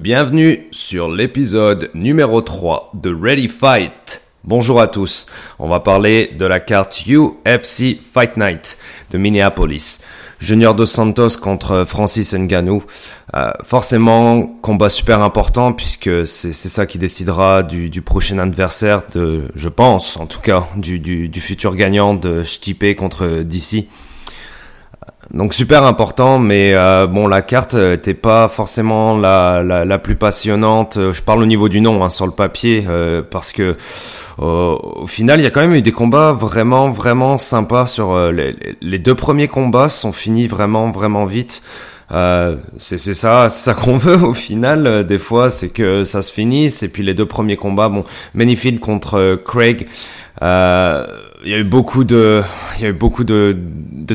Bienvenue sur l'épisode numéro 3 de Ready Fight. Bonjour à tous, on va parler de la carte UFC Fight Night de Minneapolis. Junior Dos Santos contre Francis Ngannou. Euh, forcément, combat super important puisque c'est ça qui décidera du, prochain adversaire de, je pense, en tout cas, du, du, du futur gagnant de Stipe contre DC. Donc super important, mais euh, bon la carte n'était pas forcément la, la, plus passionnante. Je parle au niveau du nom hein, sur le papier euh, parce que au final il y a quand même eu des combats vraiment vraiment sympas sur euh, les, les, deux premiers combats sont finis vraiment vraiment vite. Euh, c'est ça, ça qu'on veut au final. des fois, c'est que ça se finisse. Et puis les deux premiers combats, bon, Manifield contre Craig. Euh, il y a eu beaucoup de, il y a eu beaucoup de,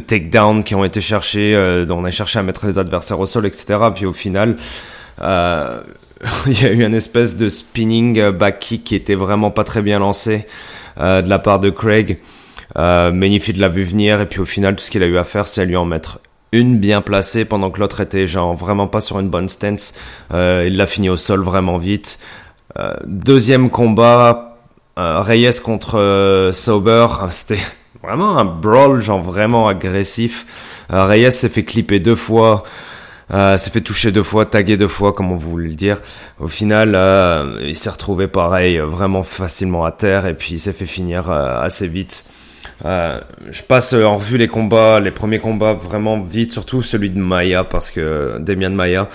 takedowns qui ont été cherchés, euh, on a cherché à mettre les adversaires au sol, etc. Puis au final, euh, il y a eu une espèce de spinning euh, back kick qui était vraiment pas très bien lancé euh, de la part de Craig. Euh, de l'a vu venir et puis au final, tout ce qu'il a eu à faire, c'est à lui en mettre une bien placée pendant que l'autre était genre vraiment pas sur une bonne stance. Euh, il l'a fini au sol vraiment vite. deuxième combat, euh, Reyes contre euh, Sauber, c'était vraiment un brawl genre vraiment agressif. Euh, Reyes s'est fait clipper deux fois. Euh, s'est fait toucher deux fois, taguer deux fois, comme on voulait le dire. Au final, euh, il s'est retrouvé pareil, vraiment facilement à terre, et puis il s'est fait finir assez vite. Je passe en revue les combats, les premiers combats vraiment vite, surtout celui de Maya, parce que Demian Maya,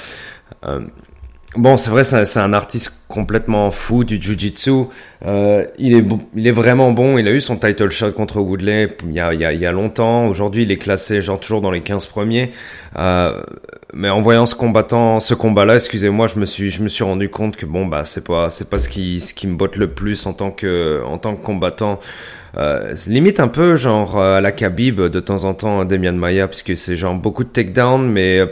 Bon, c'est vrai, c'est un artiste complètement fou du jiu-jitsu. Euh, il est il est vraiment bon. Il a eu son title shot contre Woodley il y a, longtemps. Aujourd'hui, il est classé genre toujours dans les 15 premiers. Euh, mais en voyant ce combattant, ce combat-là, excusez-moi, je me suis, je me suis rendu compte que bon, bah, c'est pas, c'est pas ce qui, ce qui me botte le plus en tant que, en tant que combattant. Euh, limite un peu genre à la Khabib de temps en temps, Demian Maya, puisque c'est genre beaucoup de takedown, mais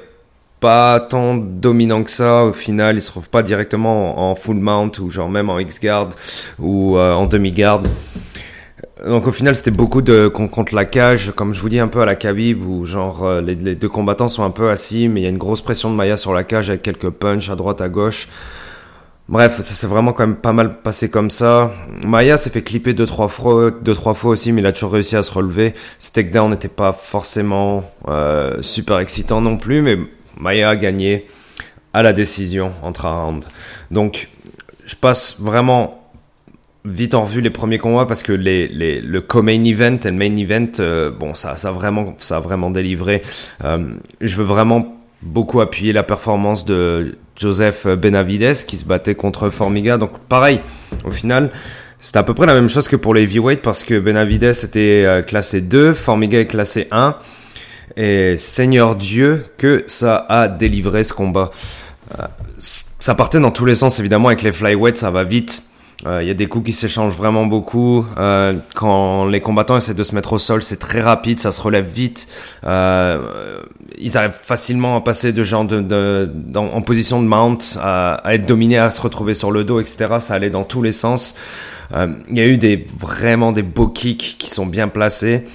pas tant dominant que ça. Au final, il se trouve pas directement en full mount ou genre même en X-guard ou euh, en demi-guard. Donc au final, c'était beaucoup de contre la cage, comme je vous dis un peu à la Khabib, où genre euh, les, deux combattants sont un peu assis, mais il y a une grosse pression de Maya sur la cage avec quelques punches à droite à gauche. Bref, ça s'est vraiment quand même pas mal passé comme ça. Maya s'est fait clipper deux trois fois, deux trois fois aussi, mais il a toujours réussi à se relever. Ce takedown n'était pas forcément euh, super excitant non plus, mais Maya a gagné à la décision entre un round. Donc, je passe vraiment vite en revue les premiers combats parce que le co-main event et le main event, euh, bon, ça, ça, a vraiment, ça a vraiment délivré. Euh, je veux vraiment beaucoup appuyer la performance de Joseph Benavides qui se battait contre Formiga. Donc, pareil, au final, c'était à peu près la même chose que pour les heavyweight parce que Benavides était euh, classé 2, Formiga est classé 1. Et Seigneur Dieu, que ça a délivré ce combat. Euh, ça partait dans tous les sens, évidemment, avec les flyweights, ça va vite. Il euh, y a des coups qui s'échangent vraiment beaucoup. Euh, quand les combattants essaient de se mettre au sol, c'est très rapide, ça se relève vite. Ils arrivent facilement à passer de genre de, de, en position de mount, à, à, être dominés, à se retrouver sur le dos, etc. Ça allait dans tous les sens. Il y a eu des vraiment des beaux kicks qui sont bien placés.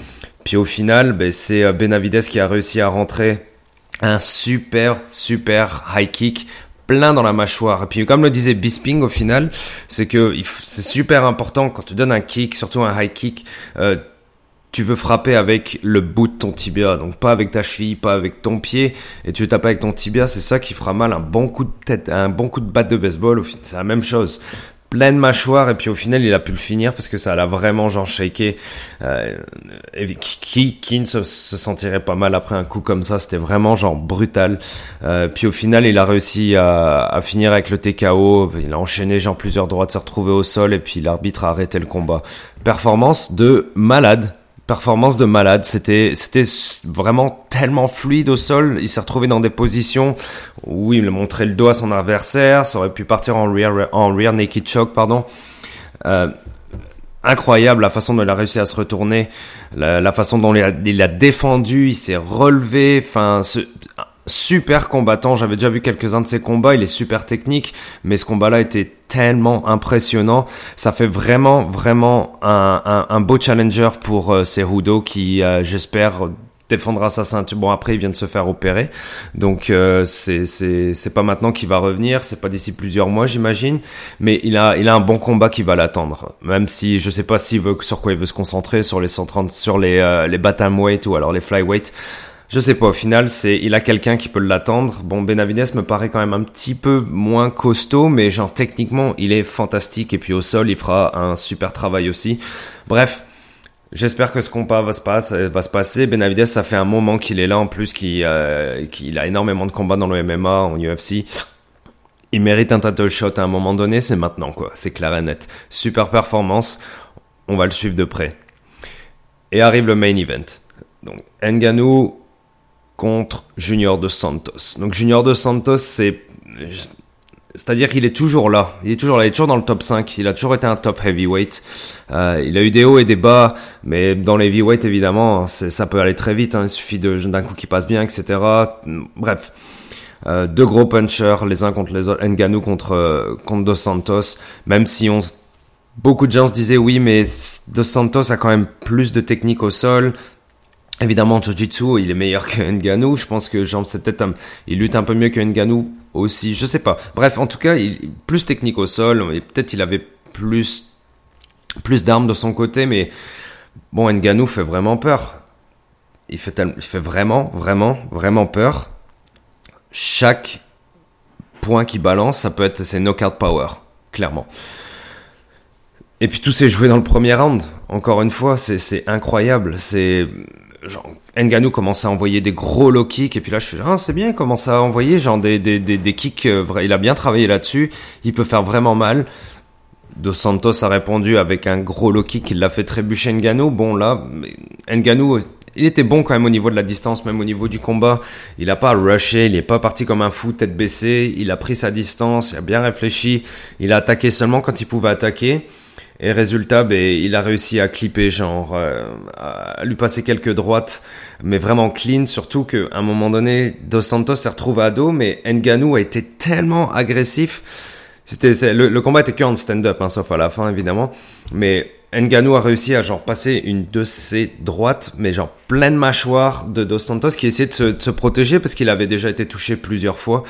Puis au final, ben, c'est euh, Benavides qui a réussi à rentrer un super, super high kick plein dans la mâchoire. Et puis comme le disait Bisping au final, c'est que c'est super important quand tu donnes un kick, surtout un high kick, euh, tu veux frapper avec le bout de ton tibia, donc pas avec ta cheville, pas avec ton pied, et tu veux taper avec ton tibia, c'est ça qui fera mal. Un bon coup de tête, un bon coup de batte de baseball, c'est la même chose pleine mâchoire et puis au final il a pu le finir parce que ça l'a vraiment genre shaké. Euh, qui, qui ne se, sentirait pas mal après un coup comme ça c'était vraiment genre brutal. Euh, puis au final il a réussi à, finir avec le TKO il a enchaîné genre plusieurs droites s'est retrouvé au sol et puis l'arbitre a arrêté le combat. Performance de malade performance de malade. C'était, c'était vraiment tellement fluide au sol. Il s'est retrouvé dans des positions où il montrait le dos à son adversaire. Ça aurait pu partir en rear, en rear naked choke, pardon. Euh, incroyable la façon dont il a réussi à se retourner, la, façon dont il a, il a défendu, il s'est relevé. Enfin, super combattant. J'avais déjà vu quelques-uns de ses combats. Il est super technique, mais ce combat-là était tellement impressionnant. Ça fait vraiment, vraiment un, beau challenger pour euh, Cerudo qui, euh, j'espère, défendra sa ceinture. Bon après il vient de se faire opérer, donc euh, c'est pas maintenant qu'il va revenir, c'est pas d'ici plusieurs mois j'imagine, mais il a il a un bon combat qui va l'attendre. Même si je sais pas veut sur quoi il veut se concentrer sur les 130 sur les euh, les weight ou alors les flyweight. Je sais pas, au final, c'est, il a quelqu'un qui peut l'attendre. Bon, Benavides me paraît quand même un petit peu moins costaud, mais genre, techniquement, il est fantastique. Et puis au sol, il fera un super travail aussi. Bref, J'espère que ce combat va se, se passer. Benavides, ça fait un moment qu'il est là en plus, qu'il euh, a énormément de combats dans le MMA, en UFC. Il mérite un title shot à un moment donné, c'est maintenant quoi, c'est clair et net. Super performance, on va le suivre de près. Et arrive le main event. Donc Nganou contre Junior de Santos. Donc Junior de Santos, c'est c'est-à-dire qu'il est toujours là. Il est toujours là. Il est toujours dans le top 5. Il a toujours été un top heavyweight. Euh, il a eu des hauts et des bas, mais dans les heavyweight, évidemment, ça peut aller très vite. Hein. Il suffit d'un coup qui passe bien, etc. Bref. Euh, deux gros punchers, les uns contre les autres. Nganou contre, euh, contre Dos Santos. Même si on, beaucoup de gens se disaient oui, mais Dos Santos a quand même plus de technique au sol. Évidemment, Jiu-Jitsu, il est meilleur que Nganou. Je pense que genre, c'est peut-être il lutte un peu mieux que Nganou aussi. Je sais pas. Bref, en tout cas, il plus technique au sol. Et peut-être il avait plus plus d'armes de son côté, mais bon, Nganou fait vraiment peur. Il fait, il fait vraiment, vraiment, vraiment peur. Chaque point qui balance, ça peut être ses knockout power, clairement. Et puis tout s'est joué dans le premier round. Encore une fois, c'est incroyable. C'est genre, Nganou commence à envoyer des gros low kicks et puis là je fais ah c'est bien il commence à envoyer genre des des des, des kicks euh, il a bien travaillé là-dessus il peut faire vraiment mal Dos Santos a répondu avec un gros low kick il l'a fait trébucher Nganou bon là Nganou il était bon quand même au niveau de la distance, même au niveau du combat. Il n'a pas rushé, il n'est pas parti comme un fou tête baissée. Il a pris sa distance, il a bien réfléchi. Il a attaqué seulement quand il pouvait attaquer. Et résultat, ben, il a réussi à clipper, genre, euh, à lui passer quelques droites, mais vraiment clean, surtout qu'à un moment donné, Dos Santos s'est retrouvé à dos, mais Nganou a été tellement agressif. C'était, le, combat était que en stand-up, hein, sauf à la fin, évidemment. Mais Nganou a réussi à genre passer une de ses droites, mais genre pleine mâchoire de Dos Santos qui essayait de se, de se protéger parce qu'il avait déjà été touché plusieurs fois.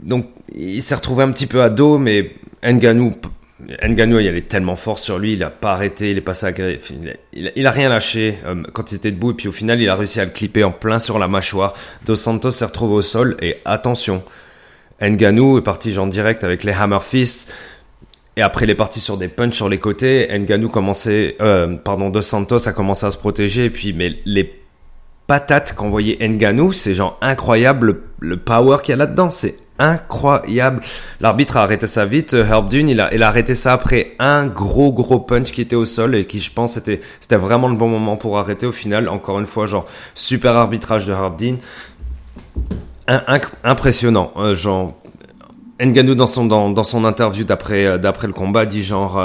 Donc il s'est retrouvé un petit peu à dos, mais Nganou Nganou, il est tellement fort sur lui, il a pas arrêté, il est passé à il, il, a rien lâché euh, quand il était debout et puis au final il a réussi à le clipper en plein sur la mâchoire. Dos Santos s'est retrouvé au sol et attention, Nganou est parti genre direct avec les hammer fists et après il est parti sur des punches sur les côtés. Nganou commençait, euh, pardon, Dos Santos a commencé à se protéger et puis mais les patates qu'envoyait Nganou, c'est genre incroyable le, power qu'il y a là-dedans, c'est incroyable. L'arbitre a arrêté ça vite. Euh, Herb Dune, il a, arrêté ça après un gros gros punch qui était au sol et qui, je pense, c'était, vraiment le bon moment pour arrêter. Au final, encore une fois, genre super arbitrage de Herb Dune. impressionnant. Euh, genre, Nganou dans son dans, dans son interview d'après euh, d'après le combat dit genre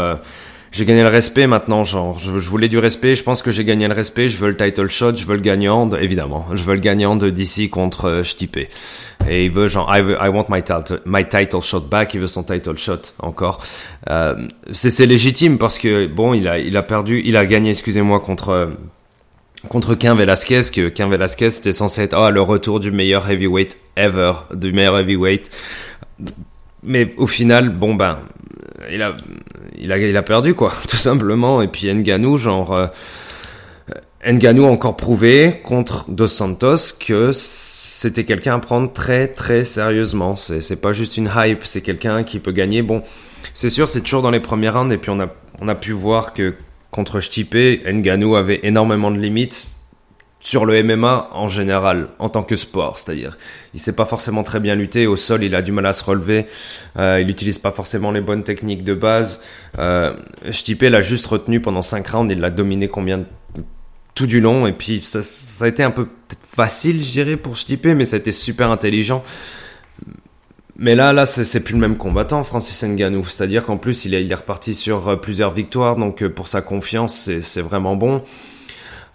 j'ai gagné le respect maintenant, genre, je, voulais du respect, je pense que j'ai gagné le respect, je veux le title shot, je veux le gagnant, évidemment, je veux le gagnant de DC contre euh, Et il veut, genre, I, want my title, shot back, il veut son title shot encore. Euh, c'est légitime parce que, bon, il a, il a perdu, il a gagné, excusez-moi, contre, contre Quin Velasquez, que Quin Velasquez c'était censé être, oh, le retour du meilleur heavyweight ever, du meilleur heavyweight. Mais au final, bon ben, il a, perdu quoi, tout simplement. Et puis Nganou, genre, euh, a encore prouvé contre Dos Santos que c'était quelqu'un à prendre très très sérieusement. C'est, pas juste une hype, c'est quelqu'un qui peut gagner. Bon, c'est sûr, c'est toujours dans les premiers rounds. Et puis on a, on a pu voir que contre Stipe, Nganou avait énormément de limites sur le MMA en général, en tant que sport, c'est-à-dire, il sait pas forcément très bien lutter au sol, il a du mal à se relever, euh, il n'utilise pas forcément les bonnes techniques de base. Euh, Stipe l'a juste retenu pendant 5 rounds, il l'a dominé combien tout du long, et puis ça, a été un peu facile, je dirais, pour Stipe, mais ça a été super intelligent. Mais là, là, c'est plus le même combattant, Francis Ngannou. C'est-à-dire qu'en plus, il est, reparti sur euh, plusieurs victoires, donc pour sa confiance, c'est vraiment bon.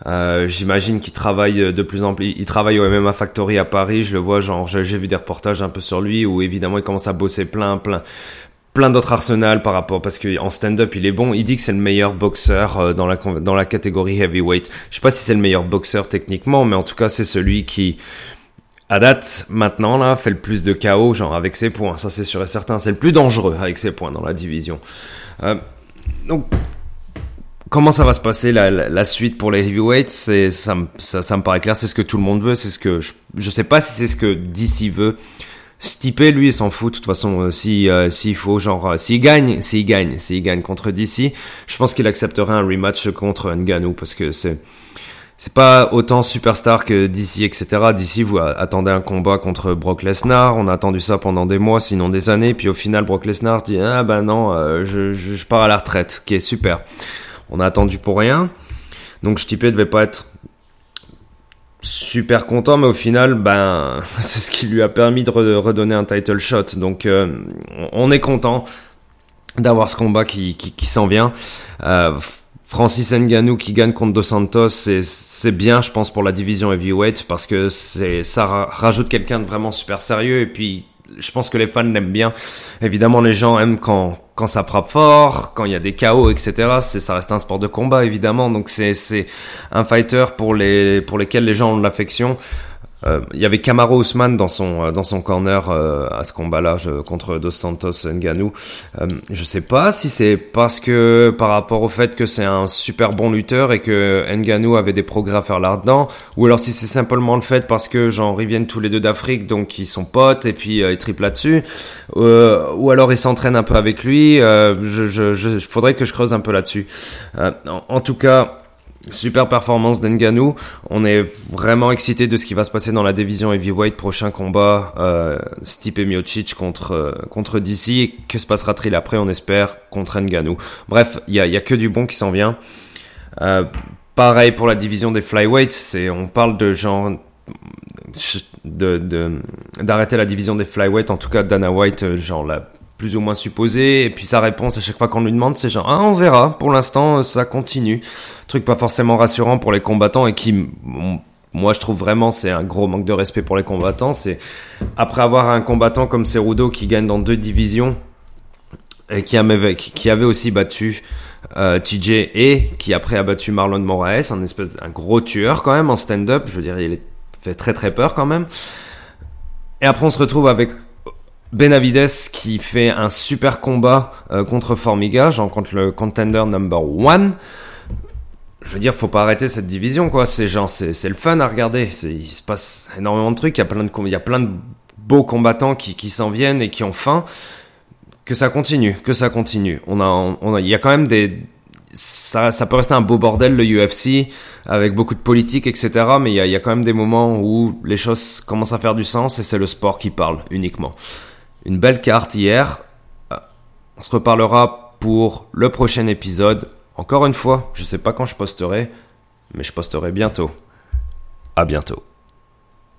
Euh, J'imagine qu'il travaille de plus en plus. Il travaille au MMA Factory à Paris. Je le vois, genre, j'ai vu des reportages un peu sur lui où évidemment il commence à bosser plein, plein, plein d'autres arsenals par rapport parce que en stand-up il est bon. Il dit que c'est le meilleur boxeur euh, dans la dans la catégorie heavyweight. Je sais pas si c'est le meilleur boxeur techniquement, mais en tout cas c'est celui qui à date maintenant là fait le plus de KO genre avec ses points. Ça c'est sûr et certain. C'est le plus dangereux avec ses points dans la division. Euh, donc comment ça va se passer la, la, suite pour les heavyweights C'est ça, ça, ça, me paraît clair. C'est ce que tout le monde veut. C'est ce que je, je sais pas si c'est ce que DC veut. Stipe, lui, il s'en fout de toute façon. Euh, si euh, s'il faut, genre, euh, s'il gagne, s'il gagne, s'il gagne contre DC, je pense qu'il accepterait un rematch contre Ngannou parce que c'est c'est pas autant superstar que DC, etc. DC, vous attendez un combat contre Brock Lesnar. On a attendu ça pendant des mois, sinon des années. Puis au final, Brock Lesnar dit ah ben non, je, je, je, pars à la retraite. Ok, super. On a attendu pour rien. Donc Stipe devait pas être super content, mais au final, ben, c'est ce qui lui a permis de redonner un title shot. Donc, euh, on est content d'avoir ce combat qui, qui, s'en vient. Euh, Francis Ngannou qui gagne contre Dos Santos, c'est bien, je pense, pour la division heavyweight parce que c'est ça rajoute quelqu'un de vraiment super sérieux et puis je pense que les fans l'aiment bien. Évidemment, les gens aiment quand quand ça frappe fort, quand il y a des chaos, etc. C'est ça reste un sport de combat évidemment. Donc c'est c'est un fighter pour les pour lesquels les gens ont de l'affection. Euh, il y avait Camaro Ousmane dans son euh, dans son corner euh, à ce combat-là contre Dos Santos Ngannou. Je sais pas si c'est parce que par rapport au fait que c'est un super bon lutteur et que Ngannou avait des progrès à faire là-dedans, ou alors si c'est simplement le fait parce que genre ils tous les deux d'Afrique donc ils sont potes et puis ils triplent là-dessus, ou alors ils s'entraînent un peu avec lui. je, je, faudrait que je creuse un peu là-dessus. En tout cas. Super performance d'Enganou. On est vraiment excité de ce qui va se passer dans la division heavyweight. Prochain combat, euh, Stipe Miocic contre euh, contre DC. Que se passera-t-il après? On espère contre Ngannou. Bref, il y a, a que du bon qui s'en vient. Euh, pareil pour la division des flyweights. On parle de genre d'arrêter la division des flyweights. En tout cas, Dana White, genre la plus ou moins supposé. Et puis sa réponse à chaque fois qu'on lui demande, c'est genre, ah, on verra. Pour l'instant, ça continue. Truc pas forcément rassurant pour les combattants et qui, moi, je trouve vraiment, c'est un gros manque de respect pour les combattants. C'est après avoir un combattant comme Cerudo qui gagne dans deux divisions et qui avait, qui avait aussi battu euh, TJ et qui après a battu Marlon Moraes, un espèce un gros tueur quand même en stand-up. Je veux dire, il fait très très peur quand même. Et après, on se retrouve avec Benavides qui fait un super combat euh, contre Formiga, genre contre le contender number one. Je veux dire, faut pas arrêter cette division, quoi. C'est genre, c'est, le fun à regarder. il se passe énormément de trucs. Il y a plein de, il y a plein de beaux combattants qui, qui s'en viennent et qui ont faim. Que ça continue, que ça continue. On a, il y a quand même des, ça, peut rester un beau bordel le UFC avec beaucoup de politique, etc. Mais il y a quand même des moments où les choses commencent à faire du sens et c'est le sport qui parle uniquement une belle carte hier. Euh, on se reparlera pour le prochain épisode. Encore une fois, je sais pas quand je posterai, mais je posterai bientôt. À bientôt.